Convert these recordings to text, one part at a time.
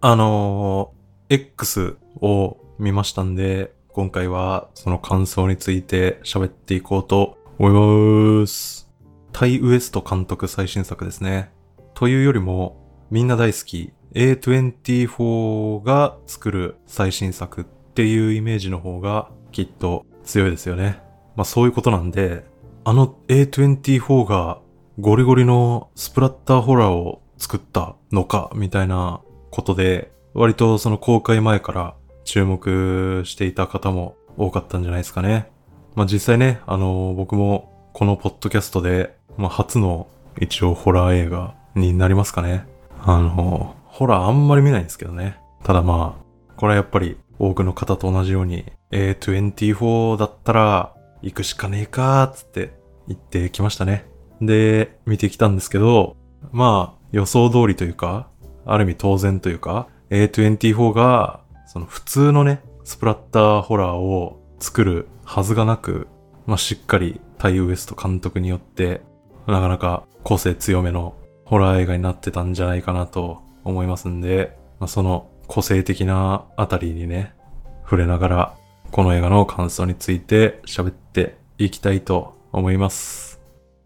あのー X を見ましたんで、今回はその感想について喋っていこうと思います。タイ・ウエスト監督最新作ですね。というよりも、みんな大好き A24 が作る最新作っていうイメージの方がきっと強いですよね。まあそういうことなんで、あの A24 がゴリゴリのスプラッターホラーを作ったのかみたいなことで、割とその公開前から注目していた方も多かったんじゃないですかね。まあ実際ね、あの僕もこのポッドキャストで、まあ初の一応ホラー映画になりますかね。あのホラーあんまり見ないんですけどね。ただまあ、これはやっぱり多くの方と同じように A24 だったら行くしかねえかーっつって行ってきましたね。で、見てきたんですけど、まあ予想通りというか、ある意味当然というか、A24 がその普通のね、スプラッターホラーを作るはずがなく、まあしっかりタイウエスト監督によって、なかなか個性強めのホラー映画になってたんじゃないかなと思いますんで、まあ、その個性的なあたりにね、触れながら、この映画の感想について喋っていきたいと思います。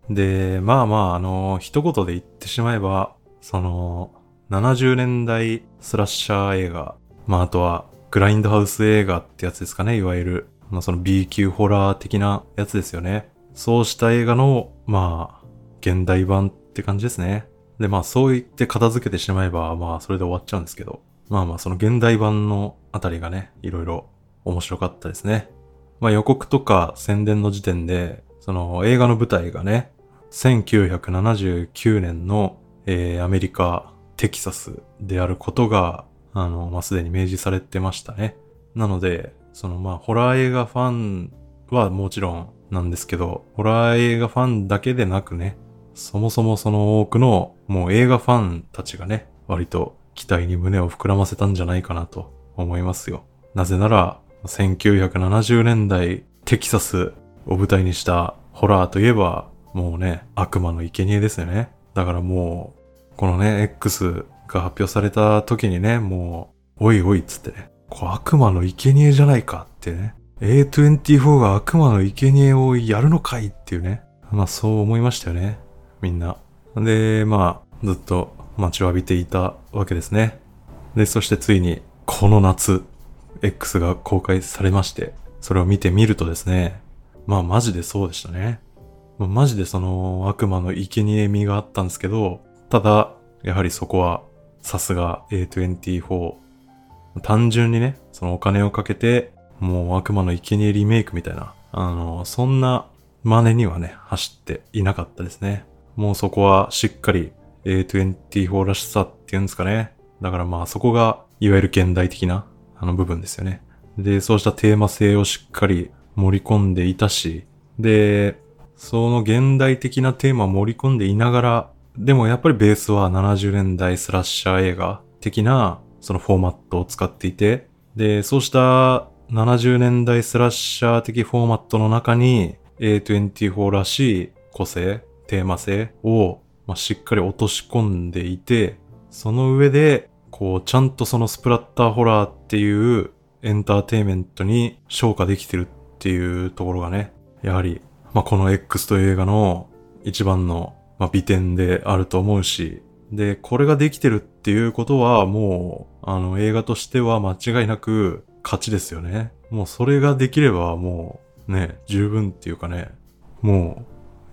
で、まあまあ、あの、一言で言ってしまえば、その、70年代スラッシャー映画、まああとは、グラインドハウス映画ってやつですかね、いわゆる。まあその B 級ホラー的なやつですよね。そうした映画の、まあ、現代版って感じですね。で、まあそう言って片付けてしまえば、まあそれで終わっちゃうんですけど。まあまあその現代版のあたりがね、いろいろ面白かったですね。まあ予告とか宣伝の時点で、その映画の舞台がね、1979年の、えーアメリカ、テキサスであることが、あの、まあ、すでに明示されてましたね。なので、そのまあ、ホラー映画ファンはもちろんなんですけど、ホラー映画ファンだけでなくね、そもそもその多くのもう映画ファンたちがね、割と期待に胸を膨らませたんじゃないかなと思いますよ。なぜなら、1970年代テキサスを舞台にしたホラーといえば、もうね、悪魔の生贄ですよね。だからもう、このね、X が発表された時にね、もう、おいおいっつってね、これ悪魔の生贄じゃないかってね、A24 が悪魔の生贄をやるのかいっていうね、まあそう思いましたよね、みんな。で、まあ、ずっと待ちわびていたわけですね。で、そしてついに、この夏、X が公開されまして、それを見てみるとですね、まあマジでそうでしたね。まあマジでその悪魔の生贄味があったんですけど、ただ、やはりそこは、さすが A24。単純にね、そのお金をかけて、もう悪魔の生贄リメイクみたいな、あの、そんな真似にはね、走っていなかったですね。もうそこはしっかり A24 らしさっていうんですかね。だからまあそこが、いわゆる現代的な、あの部分ですよね。で、そうしたテーマ性をしっかり盛り込んでいたし、で、その現代的なテーマを盛り込んでいながら、でもやっぱりベースは70年代スラッシャー映画的なそのフォーマットを使っていて、で、そうした70年代スラッシャー的フォーマットの中に A24 らしい個性、テーマ性を、ま、しっかり落とし込んでいて、その上で、こう、ちゃんとそのスプラッターホラーっていうエンターテイメントに昇華できてるっていうところがね、やはり、まあ、この X という映画の一番の、まあ、美点であると思うし、で、これができてるっていうことはもう、あの、映画としては間違いなく勝ちですよね。もうそれができればもう、ね、十分っていうかね、も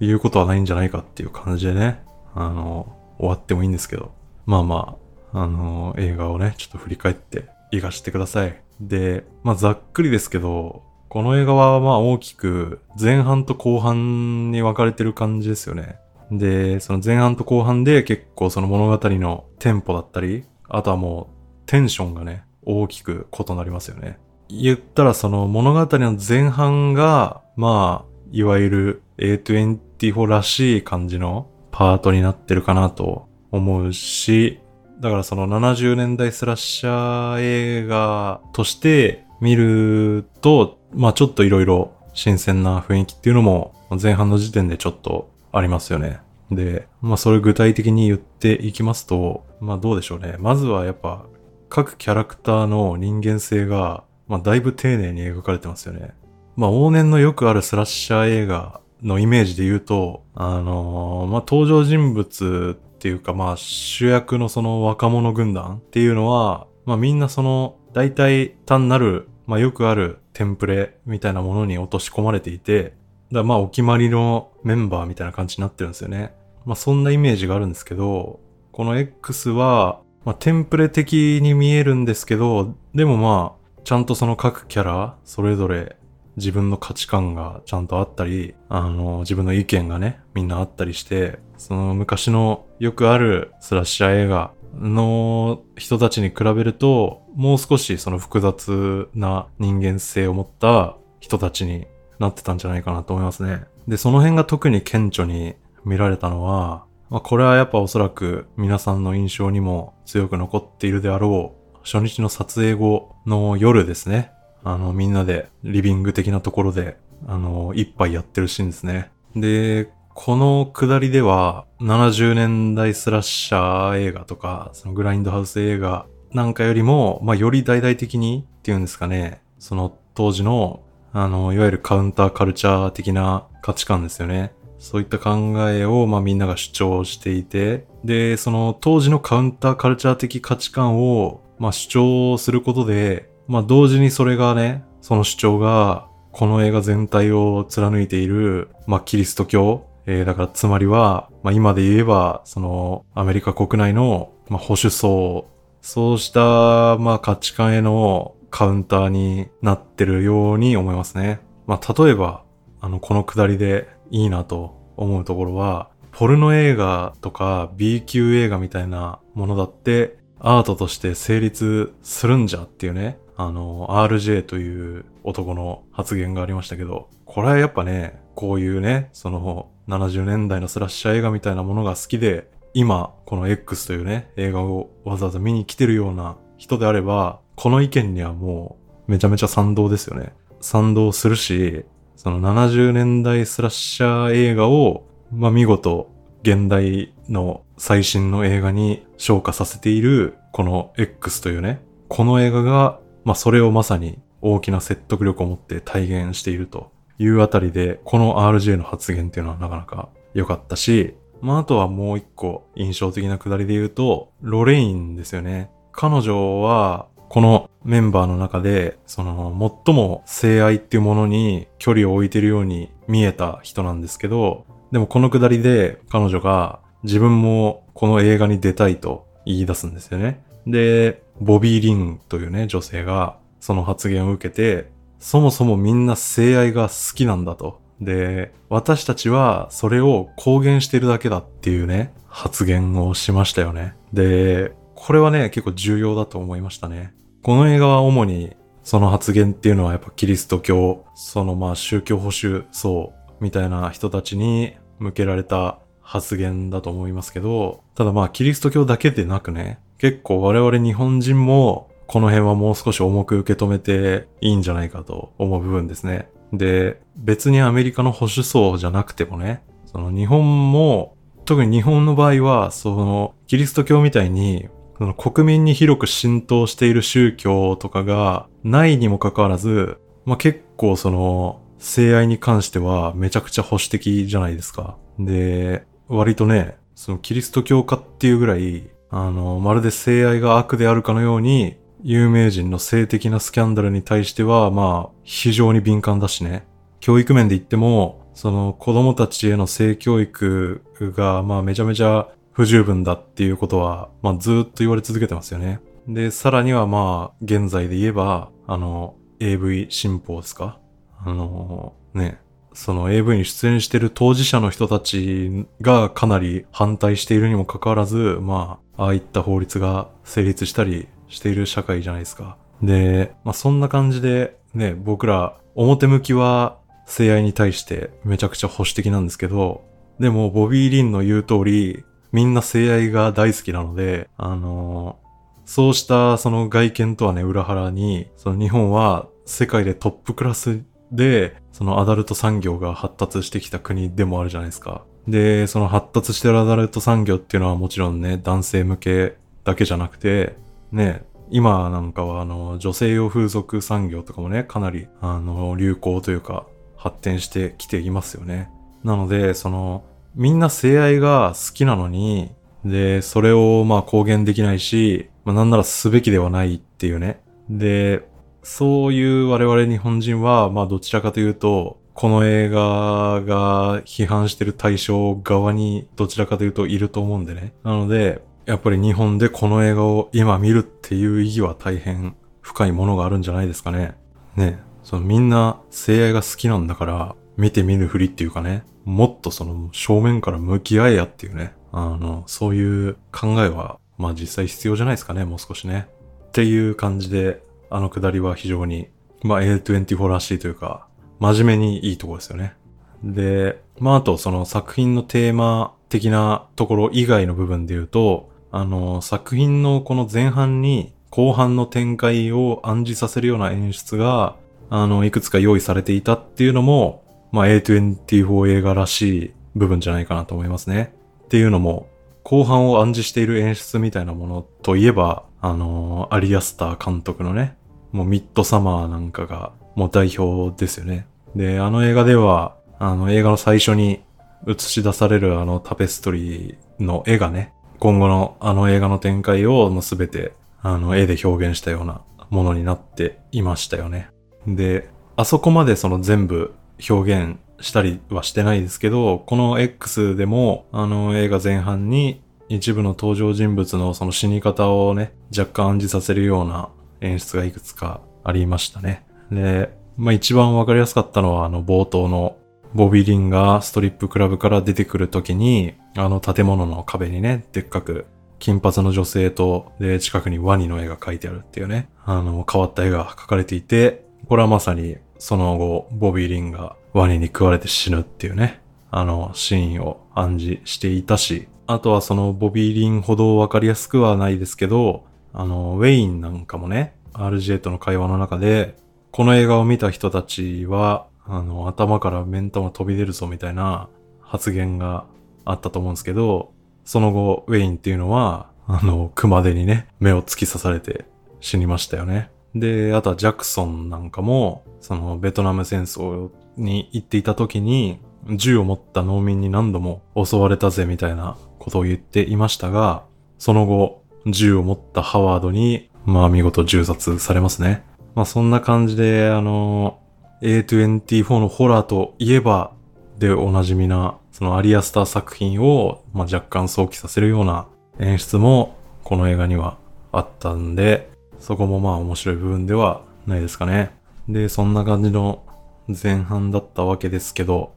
う、言うことはないんじゃないかっていう感じでね、あの、終わってもいいんですけど。まあまあ、あの、映画をね、ちょっと振り返って、いかしてください。で、まあざっくりですけど、この映画はまあ大きく前半と後半に分かれてる感じですよね。で、その前半と後半で結構その物語のテンポだったり、あとはもうテンションがね、大きく異なりますよね。言ったらその物語の前半が、まあ、いわゆる A24 らしい感じのパートになってるかなと思うし、だからその70年代スラッシャー映画として見ると、まあちょっといろいろ新鮮な雰囲気っていうのも前半の時点でちょっとありますよね。で、まあそれ具体的に言っていきますと、まあどうでしょうね。まずはやっぱ各キャラクターの人間性が、まあ、だいぶ丁寧に描かれてますよね。まあ、往年のよくあるスラッシャー映画のイメージで言うと、あのー、まあ、登場人物っていうか、まあ、主役のその若者軍団っていうのは、まあ、みんなその、大体単なる、まあ、よくあるテンプレみたいなものに落とし込まれていて、だまあ、お決まりのメンバーみたいな感じになってるんですよね。まあ、そんなイメージがあるんですけど、この X は、まあ、テンプレ的に見えるんですけど、でもまあ、ちゃんとその各キャラ、それぞれ自分の価値観がちゃんとあったり、あの、自分の意見がね、みんなあったりして、その昔のよくあるスラッシャー映画の人たちに比べると、もう少しその複雑な人間性を持った人たちになってたんじゃないかなと思いますね。で、その辺が特に顕著に見られたのは、まあ、これはやっぱおそらく皆さんの印象にも強く残っているであろう、初日の撮影後の夜ですね。あの、みんなでリビング的なところで、あの、一杯やってるシーンですね。で、この下りでは、70年代スラッシャー映画とか、そのグラインドハウス映画なんかよりも、まあ、より大々的にっていうんですかね、その当時の、あの、いわゆるカウンターカルチャー的な価値観ですよね。そういった考えを、まあ、みんなが主張していて、で、その当時のカウンターカルチャー的価値観を、まあ、主張することで、まあ同時にそれがね、その主張が、この映画全体を貫いている、まあキリスト教、えー、だからつまりは、まあ今で言えば、そのアメリカ国内の、まあ保守層、そうした、まあ価値観へのカウンターになってるように思いますね。まあ例えば、あの、このくだりでいいなと思うところは、ポルノ映画とか B 級映画みたいなものだってアートとして成立するんじゃっていうね、あの、RJ という男の発言がありましたけど、これはやっぱね、こういうね、その70年代のスラッシャー映画みたいなものが好きで、今、この X というね、映画をわざわざ見に来てるような人であれば、この意見にはもうめちゃめちゃ賛同ですよね。賛同するし、その70年代スラッシャー映画を、まあ、見事、現代の最新の映画に昇華させている、この X というね、この映画がまあそれをまさに大きな説得力を持って体現しているというあたりで、この RJ の発言っていうのはなかなか良かったし、まああとはもう一個印象的なくだりで言うと、ロレインですよね。彼女は、このメンバーの中で、その、最も性愛っていうものに距離を置いてるように見えた人なんですけど、でもこのくだりで彼女が自分もこの映画に出たいと言い出すんですよね。で、ボビー・リンというね、女性がその発言を受けて、そもそもみんな性愛が好きなんだと。で、私たちはそれを公言してるだけだっていうね、発言をしましたよね。で、これはね、結構重要だと思いましたね。この映画は主にその発言っていうのはやっぱキリスト教、そのまあ宗教保守層みたいな人たちに向けられた発言だと思いますけど、ただまあキリスト教だけでなくね、結構我々日本人もこの辺はもう少し重く受け止めていいんじゃないかと思う部分ですね。で、別にアメリカの保守層じゃなくてもね、その日本も、特に日本の場合は、そのキリスト教みたいに、その国民に広く浸透している宗教とかがないにもかかわらず、まあ、結構その、性愛に関してはめちゃくちゃ保守的じゃないですか。で、割とね、そのキリスト教化っていうぐらい、あの、まるで性愛が悪であるかのように、有名人の性的なスキャンダルに対しては、まあ、非常に敏感だしね。教育面で言っても、その子供たちへの性教育が、まあめちゃめちゃ不十分だっていうことは、まあずっと言われ続けてますよね。で、さらにはまあ、現在で言えば、あの、AV 新法ですか？あの、ね、その AV に出演してる当事者の人たちがかなり反対しているにもかかわらず、まあ、ああいった法律が成立したりしている社会じゃないですか。で、まあそんな感じでね、僕ら表向きは性愛に対してめちゃくちゃ保守的なんですけど、でもボビー・リンの言う通り、みんな性愛が大好きなので、あのそうしたその外見とはね、裏腹に、その日本は世界でトップクラスで、そのアダルト産業が発達してきた国でもあるじゃないですか。で、その発達してるアダルト産業っていうのはもちろんね、男性向けだけじゃなくて、ね、今なんかはあの、女性用風俗産業とかもね、かなりあの、流行というか、発展してきていますよね。なので、その、みんな性愛が好きなのに、で、それをまあ公言できないし、まあなんならすべきではないっていうね。で、そういう我々日本人は、まあどちらかというと、この映画が批判してる対象側にどちらかというといると思うんでね。なので、やっぱり日本でこの映画を今見るっていう意義は大変深いものがあるんじゃないですかね。ね。そのみんな性愛が好きなんだから、見て見ぬふりっていうかね、もっとその正面から向き合えやっていうね、あの、そういう考えは、まあ実際必要じゃないですかね、もう少しね。っていう感じで、あのくだりは非常に、まあ A24 らしいというか、真面目にいいところですよね。で、まああとその作品のテーマ的なところ以外の部分で言うと、あの、作品のこの前半に後半の展開を暗示させるような演出が、あの、いくつか用意されていたっていうのも、まあ A24 映画らしい部分じゃないかなと思いますね。っていうのも、後半を暗示している演出みたいなものといえば、あのアリアスター監督のね、もうミッドサマーなんかがもう代表ですよね。で、あの映画では、あの映画の最初に映し出されるあのタペストリーの絵がね、今後のあの映画の展開をもうすべてあの絵で表現したようなものになっていましたよね。で、あそこまでその全部表現したりはしてないですけど、この X でもあの映画前半に一部の登場人物のその死に方をね、若干暗示させるような演出がいくつかありましたね。で、まあ一番わかりやすかったのはあの冒頭のボビ・リンがストリップクラブから出てくるときに、あの建物の壁にね、でっかく金髪の女性と、で、近くにワニの絵が描いてあるっていうね、あの、変わった絵が描かれていて、これはまさにその後、ボビー・リンがワニに食われて死ぬっていうね、あの、シーンを暗示していたし、あとはそのボビー・リンほどわかりやすくはないですけど、あの、ウェインなんかもね、RJ との会話の中で、この映画を見た人たちは、あの、頭から目ん玉飛び出るぞみたいな発言があったと思うんですけど、その後、ウェインっていうのは、あの、熊手にね、目を突き刺されて死にましたよね。で、あとはジャクソンなんかも、そのベトナム戦争に行っていた時に、銃を持った農民に何度も襲われたぜみたいなことを言っていましたが、その後、銃を持ったハワードに、まあ見事銃殺されますね。まあそんな感じで、あの、A24 のホラーといえば、でおなじみな、そのアリアスター作品を、まあ、若干想起させるような演出も、この映画にはあったんで、そこもまあ面白い部分ではないですかね。で、そんな感じの前半だったわけですけど、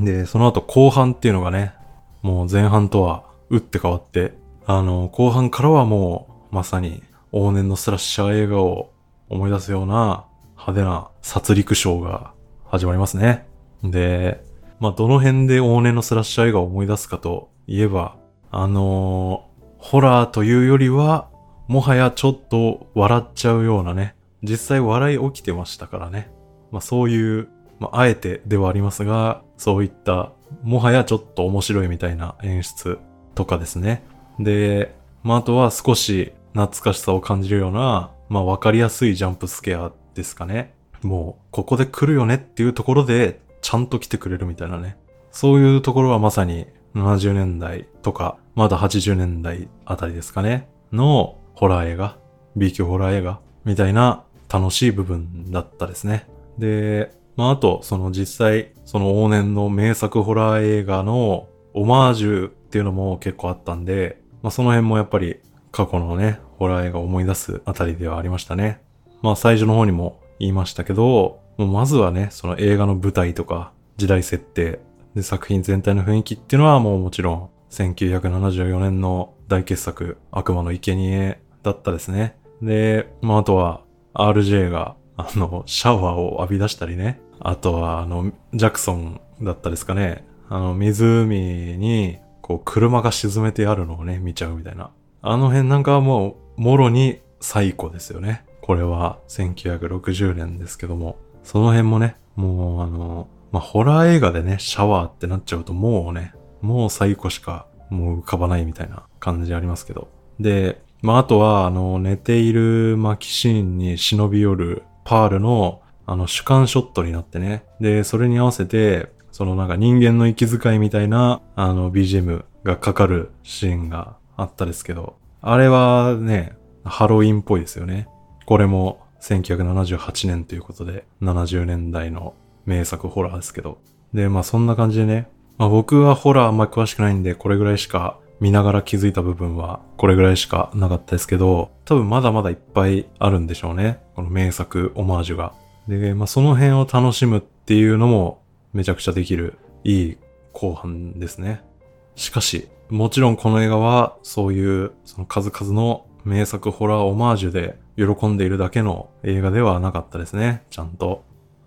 で、その後後半っていうのがね、もう前半とは打って変わって、あの、後半からはもうまさに往年のスラッシャー映画を思い出すような派手な殺戮ショーが始まりますね。で、まあ、どの辺で往年のスラッシャー映画を思い出すかといえば、あのー、ホラーというよりは、もはやちょっと笑っちゃうようなね、実際笑い起きてましたからね。まあ、そういう、まあ、あえてではありますが、そういった、もはやちょっと面白いみたいな演出とかですね。で、まあ、あとは少し懐かしさを感じるような、まあ、わかりやすいジャンプスケアですかね。もう、ここで来るよねっていうところで、ちゃんと来てくれるみたいなね。そういうところはまさに70年代とか、まだ80年代あたりですかね。のホラー映画、B 級ホラー映画？みたいな楽しい部分だったですね。で、まああと、その実際、その往年の名作ホラー映画のオマージュっていうのも結構あったんで、まあその辺もやっぱり過去のね、ホラー映画を思い出すあたりではありましたね。まあ最初の方にも言いましたけど、もうまずはね、その映画の舞台とか時代設定で作品全体の雰囲気っていうのはもうもちろん1974年の大傑作悪魔の生贄だったですね。で、まああとは RJ があのシャワーを浴び出したりね。あとはあのジャクソンだったですかね。あの湖にこう車が沈めてあるのをね見ちゃうみたいな。あの辺なんかはもうもろに最古ですよね。これは1960年ですけども、その辺もね、もうあの、まあ、ホラー映画でね、シャワーってなっちゃうともうね、もう最古しかもう浮かばないみたいな感じありますけど。で、まあ、あとは、あの、寝ているマキシーンに忍び寄るパールの、あの、主観ショットになってね。で、それに合わせて、そのなんか人間の息遣いみたいな、あの、BGM がかかるシーンがあったですけど、あれはね、ハロウィンっぽいですよね。これも1978年ということで、70年代の名作ホラーですけど。で、まあそんな感じでね、まあ僕はホラーあんま詳しくないんで、これぐらいしか見ながら気づいた部分はこれぐらいしかなかったですけど、多分まだまだいっぱいあるんでしょうね。この名作オマージュが。で、まあその辺を楽しむっていうのもめちゃくちゃできるいい後半ですね。しかし、もちろんこの映画はそういうその数々の名作ホラーオマージュで喜んでいるだけの映画ではなかったですね。ちゃんと。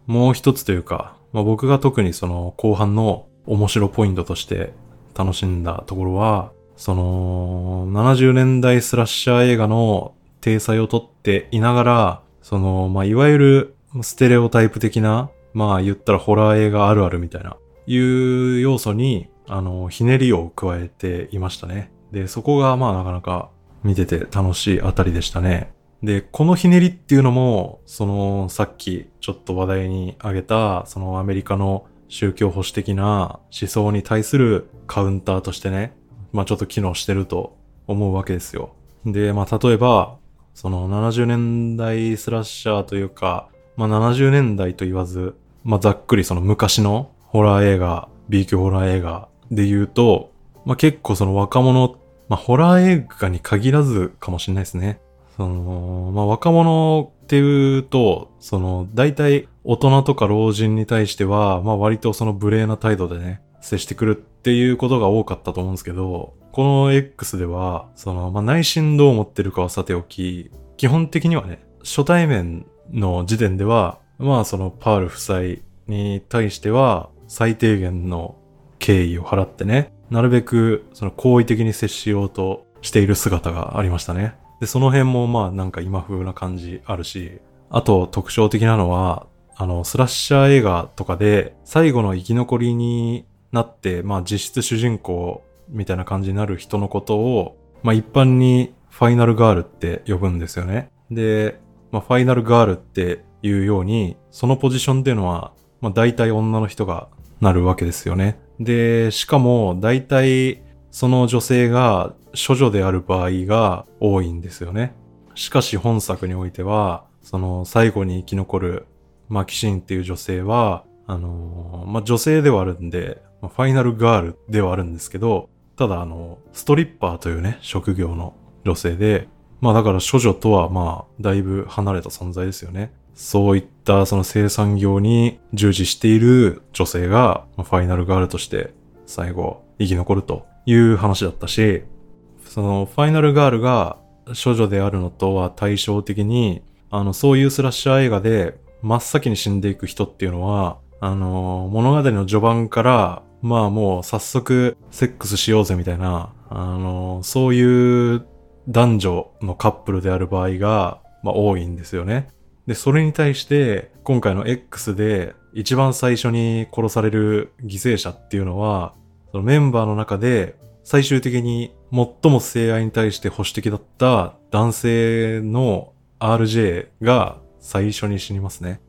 もう一つというか、まあ、僕が特にその後半の面白ポイントとして楽しんだところは、その70年代スラッシャー映画の体裁をとっていながら、その、まあ、いわゆるステレオタイプ的な、まあ言ったらホラー映画あるあるみたいな、いう要素にあの、ひねりを加えていましたね。で、そこがまあなかなか見てて楽しいあたりでしたね。で、このひねりっていうのも、その、さっきちょっと話題に挙げた、そのアメリカの宗教保守的な思想に対するカウンターとしてね、まあちょっと機能してると思うわけですよ。で、まあ例えば、その70年代スラッシャーというか、まあ70年代と言わず、まあざっくりその昔のホラー映画、B 級ホラー映画で言うと、まあ、結構その若者、まあ、ホラー映画に限らずかもしれないですね。その、まあ、若者っていうと、その、大体大人とか老人に対しては、まあ、割とその無礼な態度でね、接してくるっていうことが多かったと思うんですけど、この X では、その、まあ、内心どう思ってるかはさておき、基本的にはね、初対面の時点では、まあそのパール夫妻に対しては最低限の敬意を払ってね、なるべくその好意的に接しようとしている姿がありましたね。で、その辺もまあなんか今風な感じあるし、あと特徴的なのは、あの、スラッシャー映画とかで最後の生き残りになって、まあ実質主人公みたいな感じになる人のことを、まあ一般にファイナルガールって呼ぶんですよね。で、まあファイナルガールっていうように、そのポジションっていうのは、まあ大体女の人がなるわけですよね。で、しかも大体その女性が処女である場合が多いんですよね。しかし本作においては、その最後に生き残るマキシンっていう女性は、あのまあ、女性ではあるんで、まあ、ファイナルガールではあるんですけど、ただあの、ストリッパーというね、職業の女性で、まあだから処女とはまあ、だいぶ離れた存在ですよね。そういったその生産業に従事している女性がファイナルガールとして最後生き残るという話だったし、そのファイナルガールが処女であるのとは対照的に、あの、そういうスラッシャー映画で真っ先に死んでいく人っていうのは、あの、物語の序盤から、まあもう早速セックスしようぜみたいな、あの、そういう男女のカップルである場合が、まあ多いんですよね。で、それに対して、今回の X で一番最初に殺される犠牲者っていうのは、そのメンバーの中で最終的に最も性愛に対して保守的だった男性の RJ が最初に死にますね。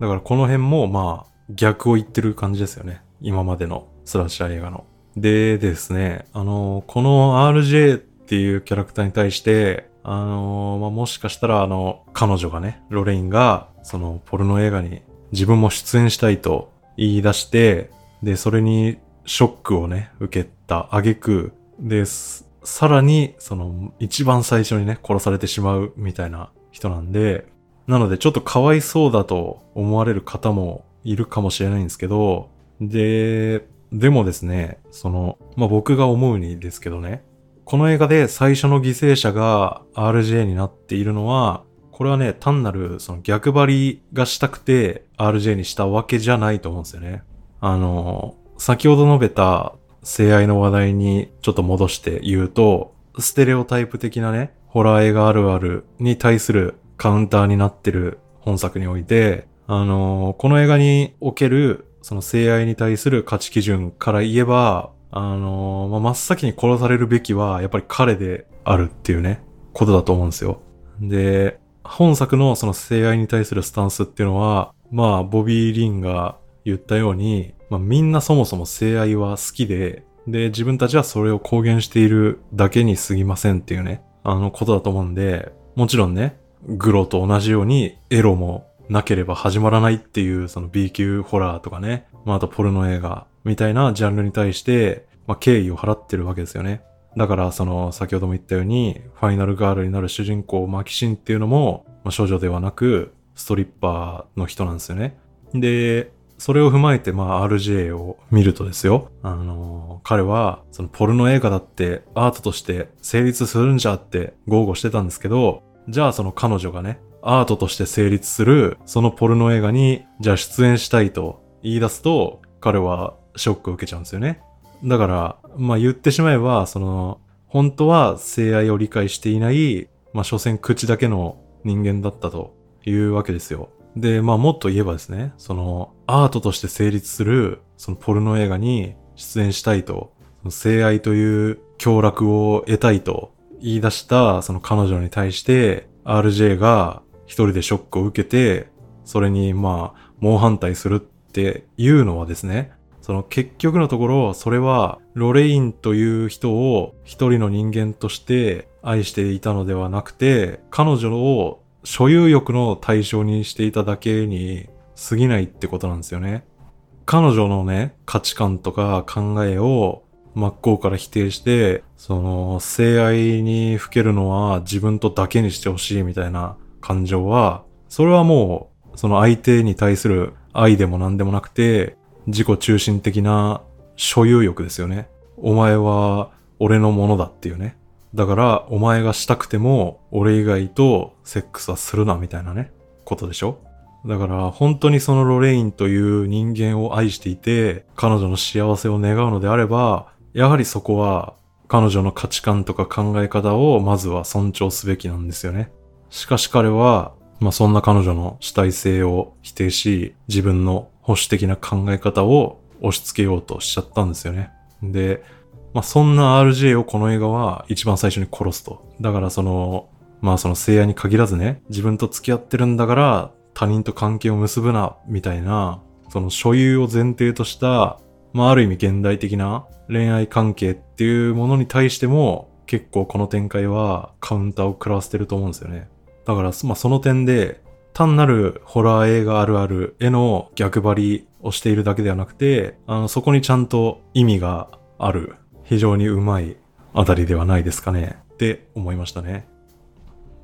だからこの辺もまあ逆を言ってる感じですよね。今までのスラッシャー映画の。でですね、あの、この RJ っていうキャラクターに対してあの、まあ、もしかしたらあの、彼女がね、ロレインが、その、ポルノ映画に自分も出演したいと言い出して、で、それにショックをね、受けた挙句、で、さらに、その、一番最初にね、殺されてしまうみたいな人なんで、なのでちょっとかわいそうだと思われる方もいるかもしれないんですけど、で、でもですね、その、まあ、僕が思うにですけどね、この映画で最初の犠牲者が RJ になっているのは、これはね、単なるその逆張りがしたくて RJ にしたわけじゃないと思うんですよね。あの、先ほど述べた性愛の話題にちょっと戻して言うと、ステレオタイプ的なね、ホラー映画あるあるに対するカウンターになってる本作において、あの、この映画におけるその性愛に対する価値基準から言えば、あの、まあ、真っ先に殺されるべきは、やっぱり彼であるっていうね。ことだと思うんですよ。で、本作のその性愛に対するスタンスっていうのは、まあ、ボビー・リンが言ったように、まあ、みんなそもそも性愛は好きで、で、自分たちはそれを公言しているだけに過ぎませんっていうね、あのことだと思うんで、もちろんね、グロと同じようにエロもなければ始まらないっていうその B 級ホラーとかね、まああとポルノ映画みたいなジャンルに対して、まあ敬意を払ってるわけですよね。だからその先ほども言ったように、ファイナルガールになる主人公マキシンっていうのも、まあ、少女ではなくストリッパーの人なんですよね。で、それを踏まえて、まあ、RJ を見るとですよ。あのー、彼は、そのポルノ映画だってアートとして成立するんじゃって豪語してたんですけど、じゃあその彼女がね、アートとして成立する、そのポルノ映画に、じゃあ出演したいと言い出すと、彼はショックを受けちゃうんですよね。だから、まあ言ってしまえば、その、本当は性愛を理解していない、まあ所詮口だけの人間だったというわけですよ。で、まあもっと言えばですね、その、アートとして成立する、そのポルノ映画に出演したいと、その性愛という協楽を得たいと言い出したその彼女に対して、RJ が一人でショックを受けて、それにまあ、猛反対するっていうのはですね、その結局のところ、それはロレインという人を一人の人間として愛していたのではなくて、彼女を所有欲の対象にしていただけに過ぎないってことなんですよね。彼女のね、価値観とか考えを真っ向から否定して、その、性愛にふけるのは自分とだけにしてほしいみたいな感情は、それはもう、その相手に対する愛でも何でもなくて、自己中心的な所有欲ですよね。お前は俺のものだっていうね。だから、お前がしたくても、俺以外とセックスはするなみたいなね、ことでしょだから、本当にそのロレインという人間を愛していて、彼女の幸せを願うのであれば、やはりそこは彼女の価値観とか考え方をまずは尊重すべきなんですよね。しかし彼は、まあそんな彼女の主体性を否定し、自分の保守的な考え方を押し付けようとしちゃったんですよね。で、まあそんな RJ をこの映画は一番最初に殺すと。だからその、まあその聖夜に限らずね、自分と付き合ってるんだから他人と関係を結ぶな、みたいな、その所有を前提とした、まあある意味現代的な恋愛関係っていうものに対しても結構この展開はカウンターを食らわせてると思うんですよね。だから、まあその点で単なるホラー映画あるあるへの逆張りをしているだけではなくて、あの、そこにちゃんと意味がある、非常にうまいあたりではないですかね、って思いましたね。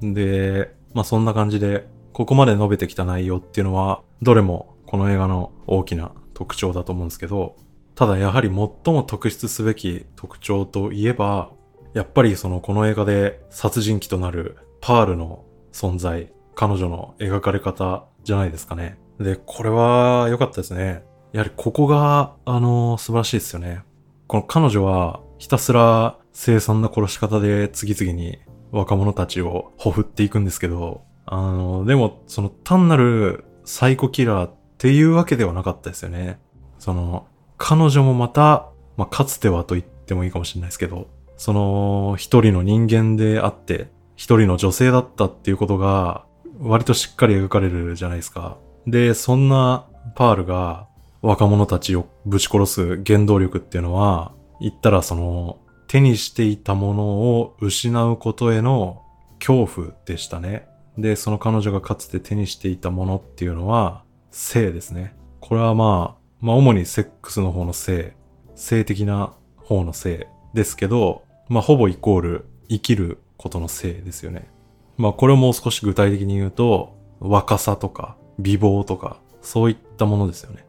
で、まあそんな感じで、ここまで述べてきた内容っていうのは、どれもこの映画の大きな特徴だと思うんですけど、ただやはり最も特筆すべき特徴といえば、やっぱりそのこの映画で殺人鬼となるパールの存在、彼女の描かれ方じゃないですかね。で、これは良かったですね。やはりここが、あの、素晴らしいですよね。この彼女はひたすら凄惨な殺し方で次々に若者たちをほふっていくんですけど、あの、でもその単なるサイコキラーっていうわけではなかったですよね。その、彼女もまた、まあ、かつてはと言ってもいいかもしれないですけど、その、一人の人間であって、一人の女性だったっていうことが、割としっかり描かれるじゃないですか。で、そんなパールが若者たちをぶち殺す原動力っていうのは、言ったらその、手にしていたものを失うことへの恐怖でしたね。で、その彼女がかつて手にしていたものっていうのは、性ですね。これはまあ、まあ主にセックスの方の性、性的な方の性ですけど、まあほぼイコール生きることの性ですよね。まあこれをもう少し具体的に言うと、若さとか美貌とか、そういったものですよね。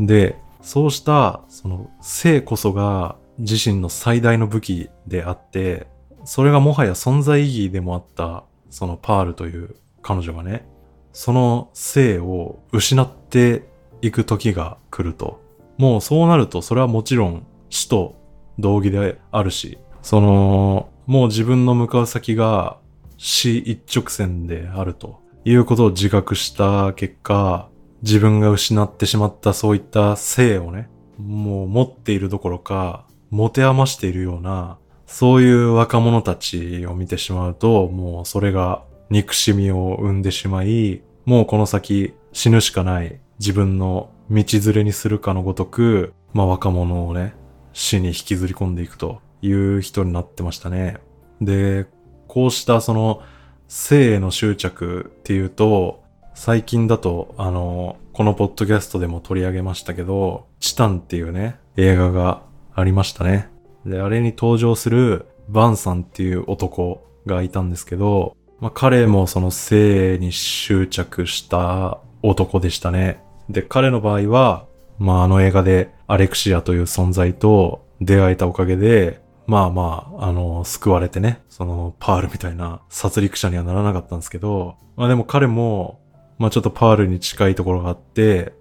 で、そうしたその性こそが自身の最大の武器であって、それがもはや存在意義でもあったそのパールという彼女がね、その性を失って行く時が来ると。もうそうなると、それはもちろん死と同義であるし、その、もう自分の向かう先が死一直線であると。いうことを自覚した結果、自分が失ってしまったそういった性をね、もう持っているどころか、持て余しているような、そういう若者たちを見てしまうと、もうそれが憎しみを生んでしまい、もうこの先死ぬしかない自分の道連れにするかのごとく、まあ若者をね、死に引きずり込んでいくと。いう人になってましたね。で、こうしたその性への執着っていうと、最近だと、あの、このポッドキャストでも取り上げましたけど、チタンっていうね、映画がありましたね。で、あれに登場するバンさんっていう男がいたんですけど、まあ、彼もその性に執着した男でしたね。で、彼の場合は、まあ、あの映画でアレクシアという存在と出会えたおかげで、まあまあ、あの、救われてね、その、パールみたいな殺戮者にはならなかったんですけど、まあでも彼も、まあちょっとパールに近いところがあって、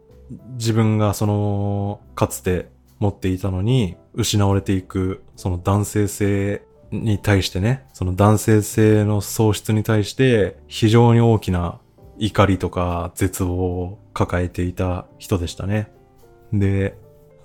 自分がその、かつて持っていたのに、失われていく、その男性性に対してね、その男性性の喪失に対して、非常に大きな怒りとか絶望を抱えていた人でしたね。で、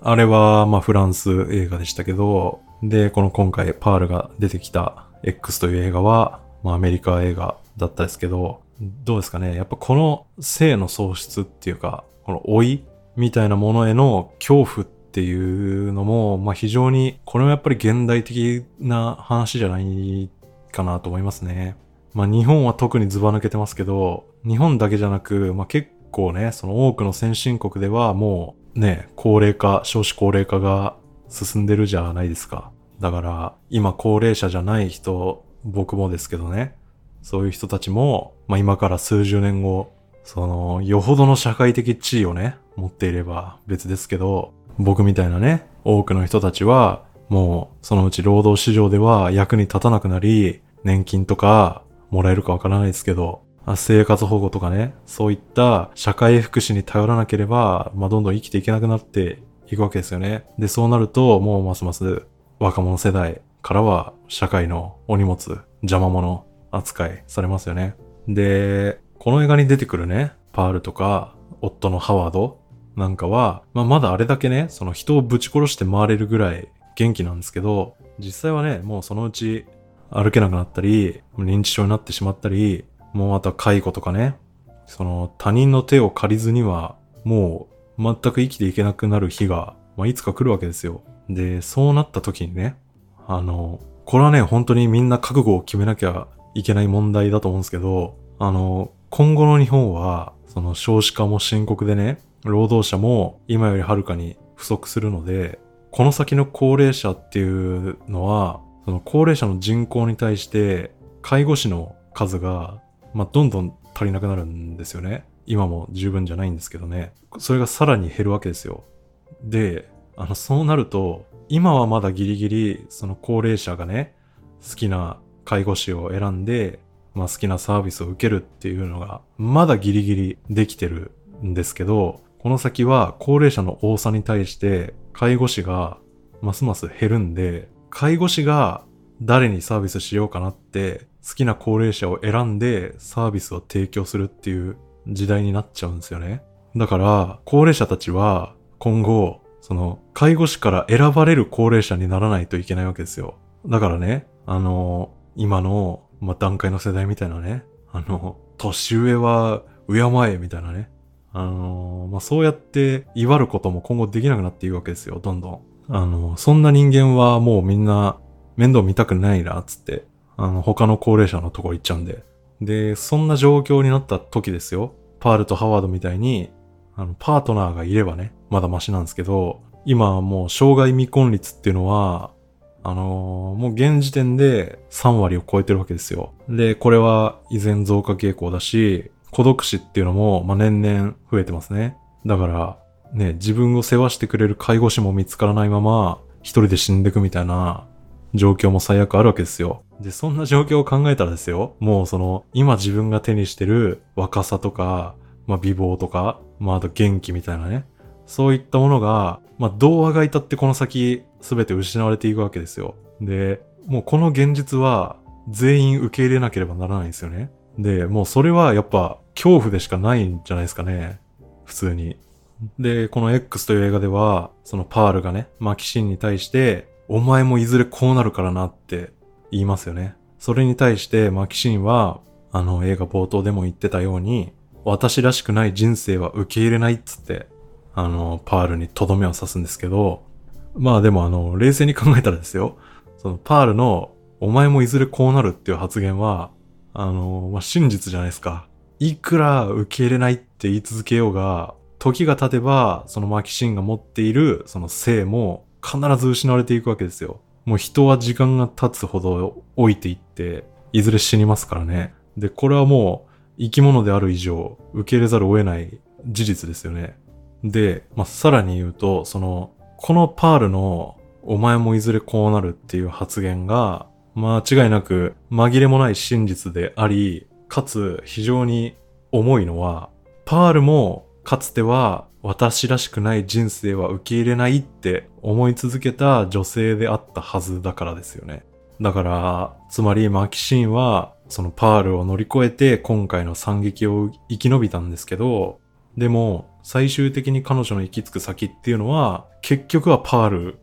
あれは、まあフランス映画でしたけど、で、この今回パールが出てきた X という映画は、まあアメリカ映画だったですけど、どうですかねやっぱこの性の喪失っていうか、この老いみたいなものへの恐怖っていうのも、まあ非常に、これはやっぱり現代的な話じゃないかなと思いますね。まあ日本は特にズバ抜けてますけど、日本だけじゃなく、まあ結構ね、その多くの先進国ではもうね、高齢化、少子高齢化が進んでるじゃないですか。だから、今高齢者じゃない人、僕もですけどね、そういう人たちも、まあ今から数十年後、その、よほどの社会的地位をね、持っていれば別ですけど、僕みたいなね、多くの人たちは、もう、そのうち労働市場では役に立たなくなり、年金とか、もらえるかわからないですけど、生活保護とかね、そういった社会福祉に頼らなければ、まあ、どんどん生きていけなくなっていくわけですよね。で、そうなると、もうますます若者世代からは社会のお荷物、邪魔者扱いされますよね。で、この映画に出てくるね、パールとか、夫のハワードなんかは、まあ、まだあれだけね、その人をぶち殺して回れるぐらい元気なんですけど、実際はね、もうそのうち歩けなくなったり、認知症になってしまったり、もうあとは介護とかね、その他人の手を借りずには、もう全く生きていけなくなる日が、まあ、いつか来るわけですよ。で、そうなった時にね、あの、これはね、本当にみんな覚悟を決めなきゃいけない問題だと思うんですけど、あの、今後の日本は、その少子化も深刻でね、労働者も今よりはるかに不足するので、この先の高齢者っていうのは、その高齢者の人口に対して介護士の数が、まあ、どんどん足りなくなるんですよね。今も十分じゃないんですけどね。それがさらに減るわけですよ。で、あの、そうなると、今はまだギリギリ、その高齢者がね、好きな介護士を選んで、まあ好きなサービスを受けるっていうのが、まだギリギリできてるんですけど、この先は高齢者の多さに対して介護士がますます減るんで、介護士が誰にサービスしようかなって好きな高齢者を選んでサービスを提供するっていう時代になっちゃうんですよね。だから高齢者たちは今後その介護士から選ばれる高齢者にならないといけないわけですよ。だからね、あの、今の、ま、段階の世代みたいなね、あの、年上は敬えみたいなね、あの、まあ、そうやって祝ることも今後できなくなっていくわけですよ、どんどん。あの、そんな人間はもうみんな面倒見たくないな、つって、あの、他の高齢者のとこ行っちゃうんで。で、そんな状況になった時ですよ。パールとハワードみたいに、あの、パートナーがいればね、まだマシなんですけど、今はもう障害未婚率っていうのは、あのー、もう現時点で3割を超えてるわけですよ。で、これは依然増加傾向だし、孤独死っていうのも、まあ、年々増えてますね。だから、ね、自分を世話してくれる介護士も見つからないまま、一人で死んでくみたいな状況も最悪あるわけですよ。で、そんな状況を考えたらですよ、もうその、今自分が手にしてる若さとか、まあ美貌とか、まああと元気みたいなね、そういったものが、まあどうあがいたってこの先全て失われていくわけですよ。で、もうこの現実は全員受け入れなければならないんですよね。で、もうそれはやっぱ恐怖でしかないんじゃないですかね。普通に。で、この X という映画では、そのパールがね、マキシンに対して、お前もいずれこうなるからなって言いますよね。それに対してマキシンは、あの映画冒頭でも言ってたように、私らしくない人生は受け入れないっつって、あの、パールにとどめを刺すんですけど、まあでもあの、冷静に考えたらですよ、そのパールの、お前もいずれこうなるっていう発言は、あの、まあ真実じゃないですか。いくら受け入れないって言い続けようが、時が経てば、そのマキシンが持っている、その性も必ず失われていくわけですよ。もう人は時間が経つほど老いていって、いずれ死にますからね。で、これはもう生き物である以上、受け入れざるを得ない事実ですよね。で、まあ、さらに言うと、その、このパールの、お前もいずれこうなるっていう発言が、間違いなく紛れもない真実であり、かつ非常に重いのは、パールもかつては私らしくない人生は受け入れないって思い続けた女性であったはずだからですよね。だから、つまりマキシンはそのパールを乗り越えて今回の惨劇を生き延びたんですけど、でも最終的に彼女の行き着く先っていうのは結局はパール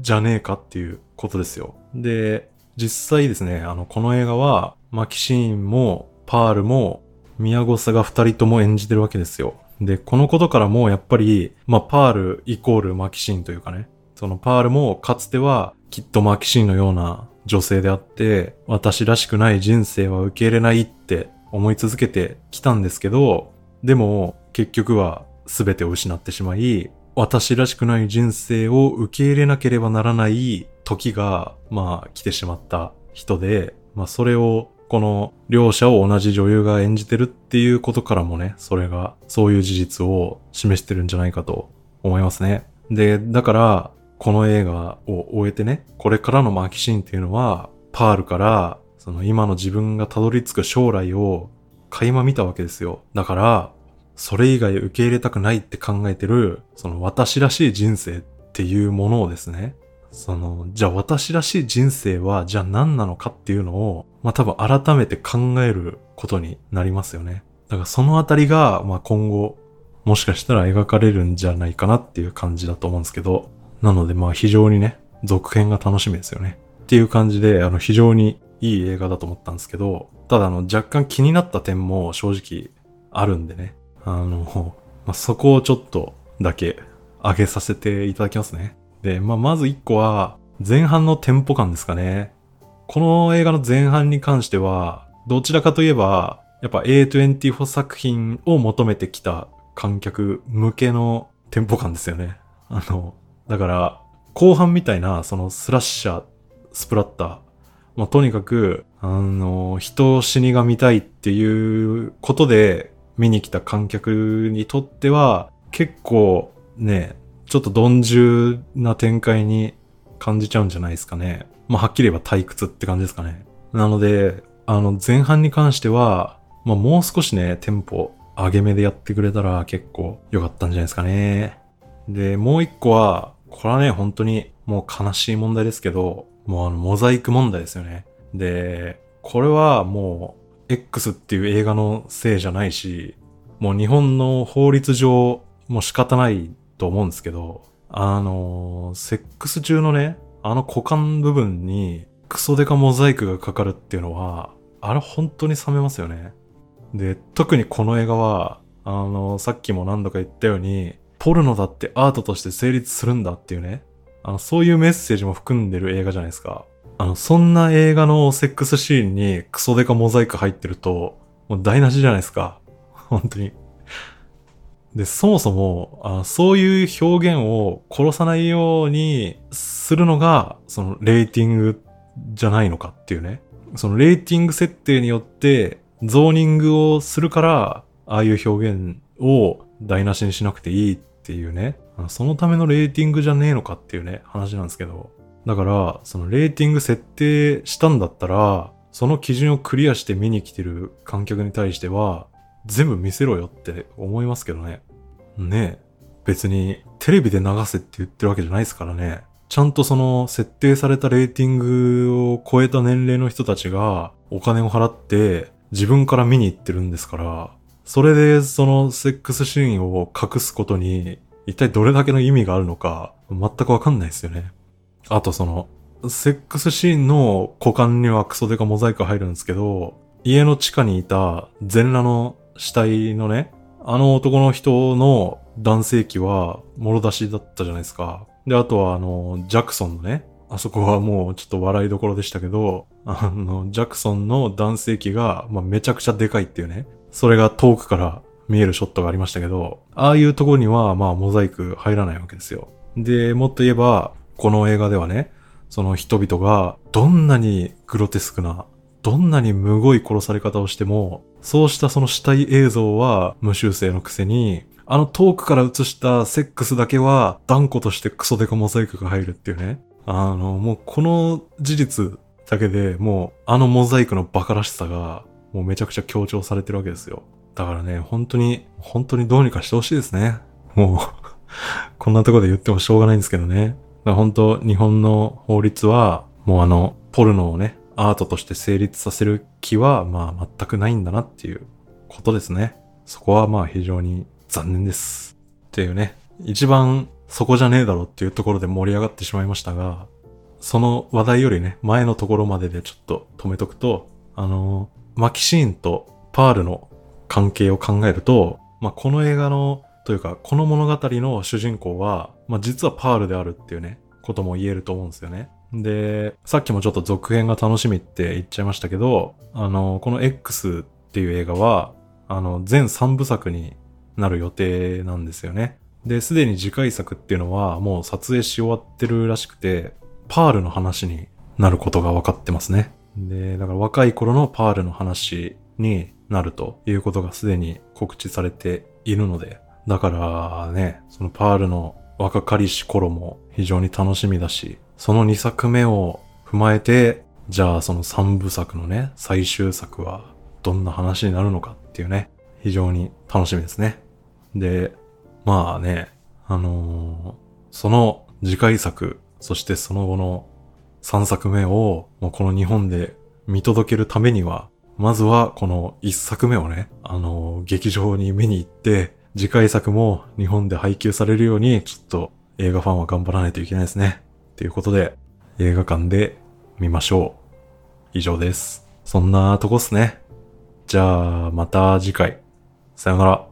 じゃねえかっていうことですよ。で、実際ですね、あの、この映画はマキシーンもパールも宮古さが二人とも演じてるわけですよ。で、このことからもやっぱり、まあ、パールイコールマキシンというかね、そのパールもかつてはきっとマキシンのような女性であって、私らしくない人生は受け入れないって思い続けてきたんですけど、でも結局は全てを失ってしまい、私らしくない人生を受け入れなければならない時が、まあ来てしまった人で、まあそれをこの両者を同じ女優が演じてるっていうことからもね、それが、そういう事実を示してるんじゃないかと思いますね。で、だから、この映画を終えてね、これからのマキシーンっていうのは、パールから、その今の自分がたどり着く将来を垣間見たわけですよ。だから、それ以外受け入れたくないって考えてる、その私らしい人生っていうものをですね、その、じゃあ私らしい人生は、じゃあ何なのかっていうのを、まあ多分改めて考えることになりますよね。だからそのあたりが、まあ今後、もしかしたら描かれるんじゃないかなっていう感じだと思うんですけど、なのでま非常にね、続編が楽しみですよね。っていう感じで、あの非常にいい映画だと思ったんですけど、ただあの若干気になった点も正直あるんでね、あの、まあ、そこをちょっとだけ上げさせていただきますね。で、まあ、まず一個は、前半のテンポ感ですかね。この映画の前半に関しては、どちらかといえば、やっぱ A24 作品を求めてきた観客向けのテンポ感ですよね。あの、だから、後半みたいな、そのスラッシャー、スプラッター、まあ、とにかく、あの、人を死にが見たいっていうことで見に来た観客にとっては、結構ね、ちょっと鈍重な展開に感じちゃうんじゃないですかね。まあ、はっきり言えば退屈って感じですかね。なので、あの、前半に関しては、まあ、もう少しね、テンポ上げ目でやってくれたら結構良かったんじゃないですかね。で、もう一個は、これはね、本当にもう悲しい問題ですけど、もうあの、モザイク問題ですよね。で、これはもう、X っていう映画のせいじゃないし、もう日本の法律上、もう仕方ないと思うんですけど、あの、セックス中のね、あの股間部分にクソデカモザイクがかかるっていうのは、あれ本当に冷めますよね。で、特にこの映画は、あの、さっきも何度か言ったように、ポルノだってアートとして成立するんだっていうね、あの、そういうメッセージも含んでる映画じゃないですか。あの、そんな映画のセックスシーンにクソデカモザイク入ってると、もう台無しじゃないですか。本当に。で、そもそもあ、そういう表現を殺さないようにするのが、そのレーティングじゃないのかっていうね。そのレーティング設定によってゾーニングをするから、ああいう表現を台無しにしなくていいっていうね。そのためのレーティングじゃねえのかっていうね、話なんですけど。だから、そのレーティング設定したんだったら、その基準をクリアして見に来てる観客に対しては、全部見せろよって思いますけどね。ねえ。別にテレビで流せって言ってるわけじゃないですからね。ちゃんとその設定されたレーティングを超えた年齢の人たちがお金を払って自分から見に行ってるんですから、それでそのセックスシーンを隠すことに一体どれだけの意味があるのか全くわかんないですよね。あとその、セックスシーンの股間にはクソデカモザイク入るんですけど、家の地下にいた全裸の死体のね、あの男の人の男性器は、もろ出しだったじゃないですか。で、あとはあの、ジャクソンのね、あそこはもうちょっと笑いどころでしたけど、あの、ジャクソンの男性器が、まあ、めちゃくちゃでかいっていうね。それが遠くから見えるショットがありましたけど、ああいうとこには、まあ、モザイク入らないわけですよ。で、もっと言えば、この映画ではね、その人々がどんなにグロテスクな、どんなにむごい殺され方をしても、そうしたその死体映像は無修正のくせに、あの遠くから映したセックスだけは断固としてクソデカモザイクが入るっていうね。あの、もうこの事実だけでもうあのモザイクのバカらしさがもうめちゃくちゃ強調されてるわけですよ。だからね、本当に、本当にどうにかしてほしいですね。もう こんなとこで言ってもしょうがないんですけどね。本当日本の法律はもうあの、ポルノをね、アートとして成立させる気は、まあ全くないんだなっていうことですね。そこはまあ非常に残念です。っていうね、一番そこじゃねえだろっていうところで盛り上がってしまいましたが、その話題よりね、前のところまででちょっと止めとくと、あの、マキシーンとパールの関係を考えると、まあ、この映画の、というか、この物語の主人公は、まあ、実はパールであるっていうね、ことも言えると思うんですよね。で、さっきもちょっと続編が楽しみって言っちゃいましたけど、あの、この X っていう映画は、あの、全3部作になる予定なんですよね。で、すでに次回作っていうのはもう撮影し終わってるらしくて、パールの話になることが分かってますね。で、だから若い頃のパールの話になるということがすでに告知されているので、だからね、そのパールの若かりし頃も非常に楽しみだし、その2作目を踏まえて、じゃあその3部作のね、最終作はどんな話になるのかっていうね、非常に楽しみですね。で、まあね、あのー、その次回作、そしてその後の3作目を、もうこの日本で見届けるためには、まずはこの1作目をね、あのー、劇場に見に行って、次回作も日本で配給されるように、ちょっと映画ファンは頑張らないといけないですね。ということで、映画館で見ましょう。以上です。そんなとこっすね。じゃあ、また次回。さよなら。